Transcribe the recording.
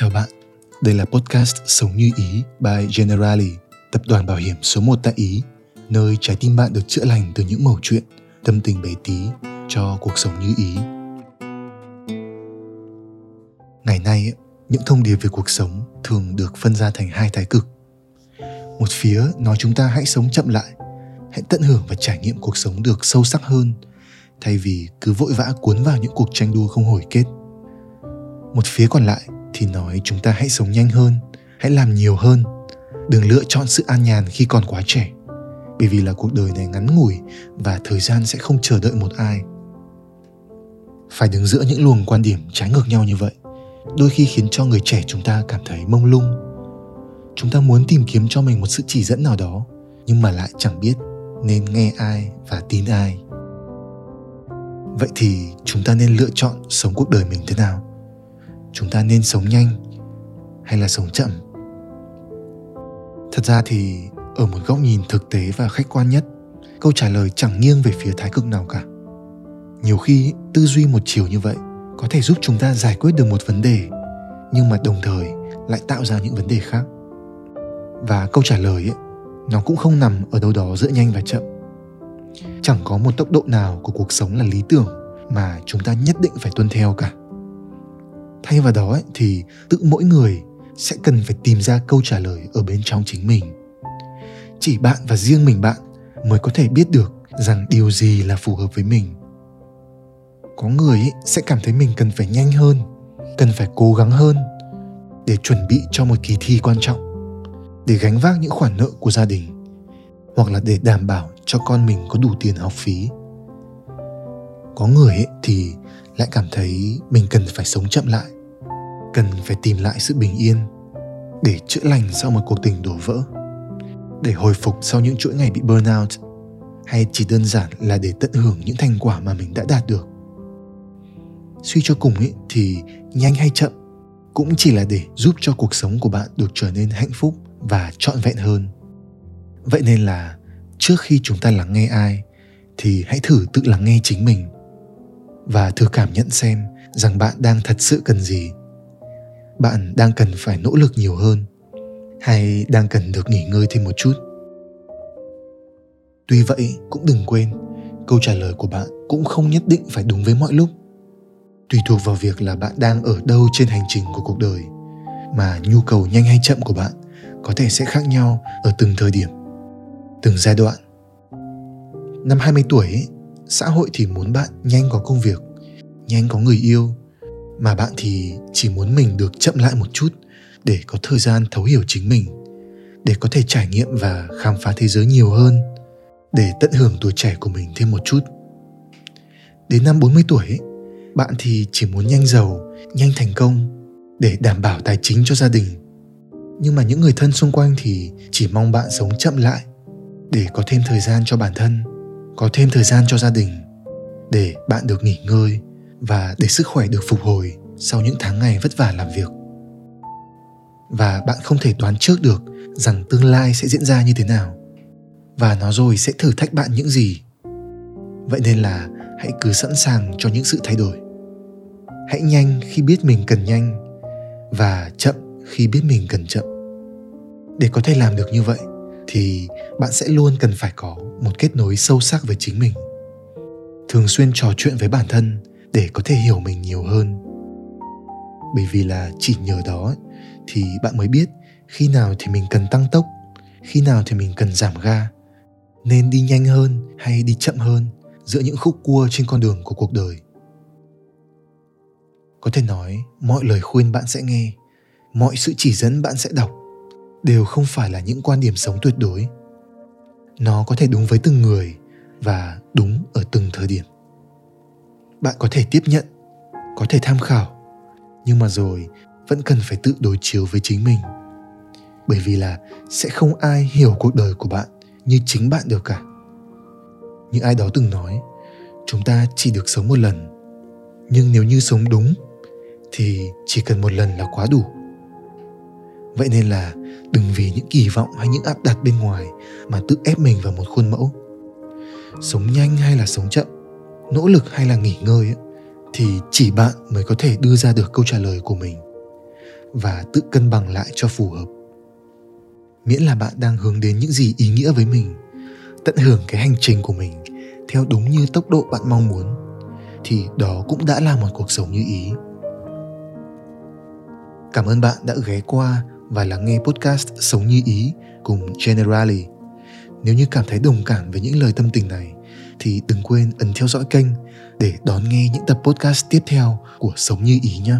Chào bạn, đây là podcast Sống như Ý by Generali, tập đoàn bảo hiểm số 1 tại Ý, nơi trái tim bạn được chữa lành từ những mẩu chuyện, tâm tình bé tí cho cuộc sống như Ý. Ngày nay, những thông điệp về cuộc sống thường được phân ra thành hai thái cực. Một phía nói chúng ta hãy sống chậm lại, hãy tận hưởng và trải nghiệm cuộc sống được sâu sắc hơn, thay vì cứ vội vã cuốn vào những cuộc tranh đua không hồi kết. Một phía còn lại thì nói chúng ta hãy sống nhanh hơn, hãy làm nhiều hơn. Đừng lựa chọn sự an nhàn khi còn quá trẻ, bởi vì là cuộc đời này ngắn ngủi và thời gian sẽ không chờ đợi một ai. Phải đứng giữa những luồng quan điểm trái ngược nhau như vậy, đôi khi khiến cho người trẻ chúng ta cảm thấy mông lung. Chúng ta muốn tìm kiếm cho mình một sự chỉ dẫn nào đó, nhưng mà lại chẳng biết nên nghe ai và tin ai. Vậy thì chúng ta nên lựa chọn sống cuộc đời mình thế nào? Chúng ta nên sống nhanh hay là sống chậm? Thật ra thì ở một góc nhìn thực tế và khách quan nhất câu trả lời chẳng nghiêng về phía thái cực nào cả. Nhiều khi tư duy một chiều như vậy có thể giúp chúng ta giải quyết được một vấn đề nhưng mà đồng thời lại tạo ra những vấn đề khác. Và câu trả lời ấy, nó cũng không nằm ở đâu đó giữa nhanh và chậm. Chẳng có một tốc độ nào của cuộc sống là lý tưởng mà chúng ta nhất định phải tuân theo cả thay vào đó ấy, thì tự mỗi người sẽ cần phải tìm ra câu trả lời ở bên trong chính mình. Chỉ bạn và riêng mình bạn mới có thể biết được rằng điều gì là phù hợp với mình. Có người ấy sẽ cảm thấy mình cần phải nhanh hơn cần phải cố gắng hơn để chuẩn bị cho một kỳ thi quan trọng để gánh vác những khoản nợ của gia đình hoặc là để đảm bảo cho con mình có đủ tiền học phí. Có người ấy thì lại cảm thấy mình cần phải sống chậm lại cần phải tìm lại sự bình yên để chữa lành sau một cuộc tình đổ vỡ, để hồi phục sau những chuỗi ngày bị burnout, hay chỉ đơn giản là để tận hưởng những thành quả mà mình đã đạt được. Suy cho cùng ấy thì nhanh hay chậm cũng chỉ là để giúp cho cuộc sống của bạn được trở nên hạnh phúc và trọn vẹn hơn. Vậy nên là trước khi chúng ta lắng nghe ai, thì hãy thử tự lắng nghe chính mình và thử cảm nhận xem rằng bạn đang thật sự cần gì bạn đang cần phải nỗ lực nhiều hơn hay đang cần được nghỉ ngơi thêm một chút? Tuy vậy cũng đừng quên câu trả lời của bạn cũng không nhất định phải đúng với mọi lúc. Tùy thuộc vào việc là bạn đang ở đâu trên hành trình của cuộc đời mà nhu cầu nhanh hay chậm của bạn có thể sẽ khác nhau ở từng thời điểm từng giai đoạn. Năm 20 tuổi ấy, xã hội thì muốn bạn nhanh có công việc nhanh có người yêu mà bạn thì chỉ muốn mình được chậm lại một chút để có thời gian thấu hiểu chính mình để có thể trải nghiệm và khám phá thế giới nhiều hơn để tận hưởng tuổi trẻ của mình thêm một chút đến năm 40 tuổi ấy, bạn thì chỉ muốn nhanh giàu, nhanh thành công để đảm bảo tài chính cho gia đình. Nhưng mà những người thân xung quanh thì chỉ mong bạn sống chậm lại để có thêm thời gian cho bản thân, có thêm thời gian cho gia đình, để bạn được nghỉ ngơi và để sức khỏe được phục hồi sau những tháng ngày vất vả làm việc. Và bạn không thể đoán trước được rằng tương lai sẽ diễn ra như thế nào. Và nó rồi sẽ thử thách bạn những gì. Vậy nên là hãy cứ sẵn sàng cho những sự thay đổi. Hãy nhanh khi biết mình cần nhanh và chậm khi biết mình cần chậm. Để có thể làm được như vậy thì bạn sẽ luôn cần phải có một kết nối sâu sắc với chính mình. Thường xuyên trò chuyện với bản thân để có thể hiểu mình nhiều hơn. Bởi vì là chỉ nhờ đó thì bạn mới biết khi nào thì mình cần tăng tốc, khi nào thì mình cần giảm ga. Nên đi nhanh hơn hay đi chậm hơn giữa những khúc cua trên con đường của cuộc đời. Có thể nói, mọi lời khuyên bạn sẽ nghe, mọi sự chỉ dẫn bạn sẽ đọc đều không phải là những quan điểm sống tuyệt đối. Nó có thể đúng với từng người và đúng ở từng thời điểm bạn có thể tiếp nhận, có thể tham khảo, nhưng mà rồi vẫn cần phải tự đối chiếu với chính mình. Bởi vì là sẽ không ai hiểu cuộc đời của bạn như chính bạn được cả. Như ai đó từng nói, chúng ta chỉ được sống một lần, nhưng nếu như sống đúng thì chỉ cần một lần là quá đủ. Vậy nên là đừng vì những kỳ vọng hay những áp đặt bên ngoài mà tự ép mình vào một khuôn mẫu. Sống nhanh hay là sống chậm nỗ lực hay là nghỉ ngơi ấy, thì chỉ bạn mới có thể đưa ra được câu trả lời của mình và tự cân bằng lại cho phù hợp. Miễn là bạn đang hướng đến những gì ý nghĩa với mình tận hưởng cái hành trình của mình theo đúng như tốc độ bạn mong muốn thì đó cũng đã là một cuộc sống như ý. Cảm ơn bạn đã ghé qua và lắng nghe podcast sống như ý cùng generali. Nếu như cảm thấy đồng cảm với những lời tâm tình này thì đừng quên ấn theo dõi kênh để đón nghe những tập podcast tiếp theo của sống như ý nhé.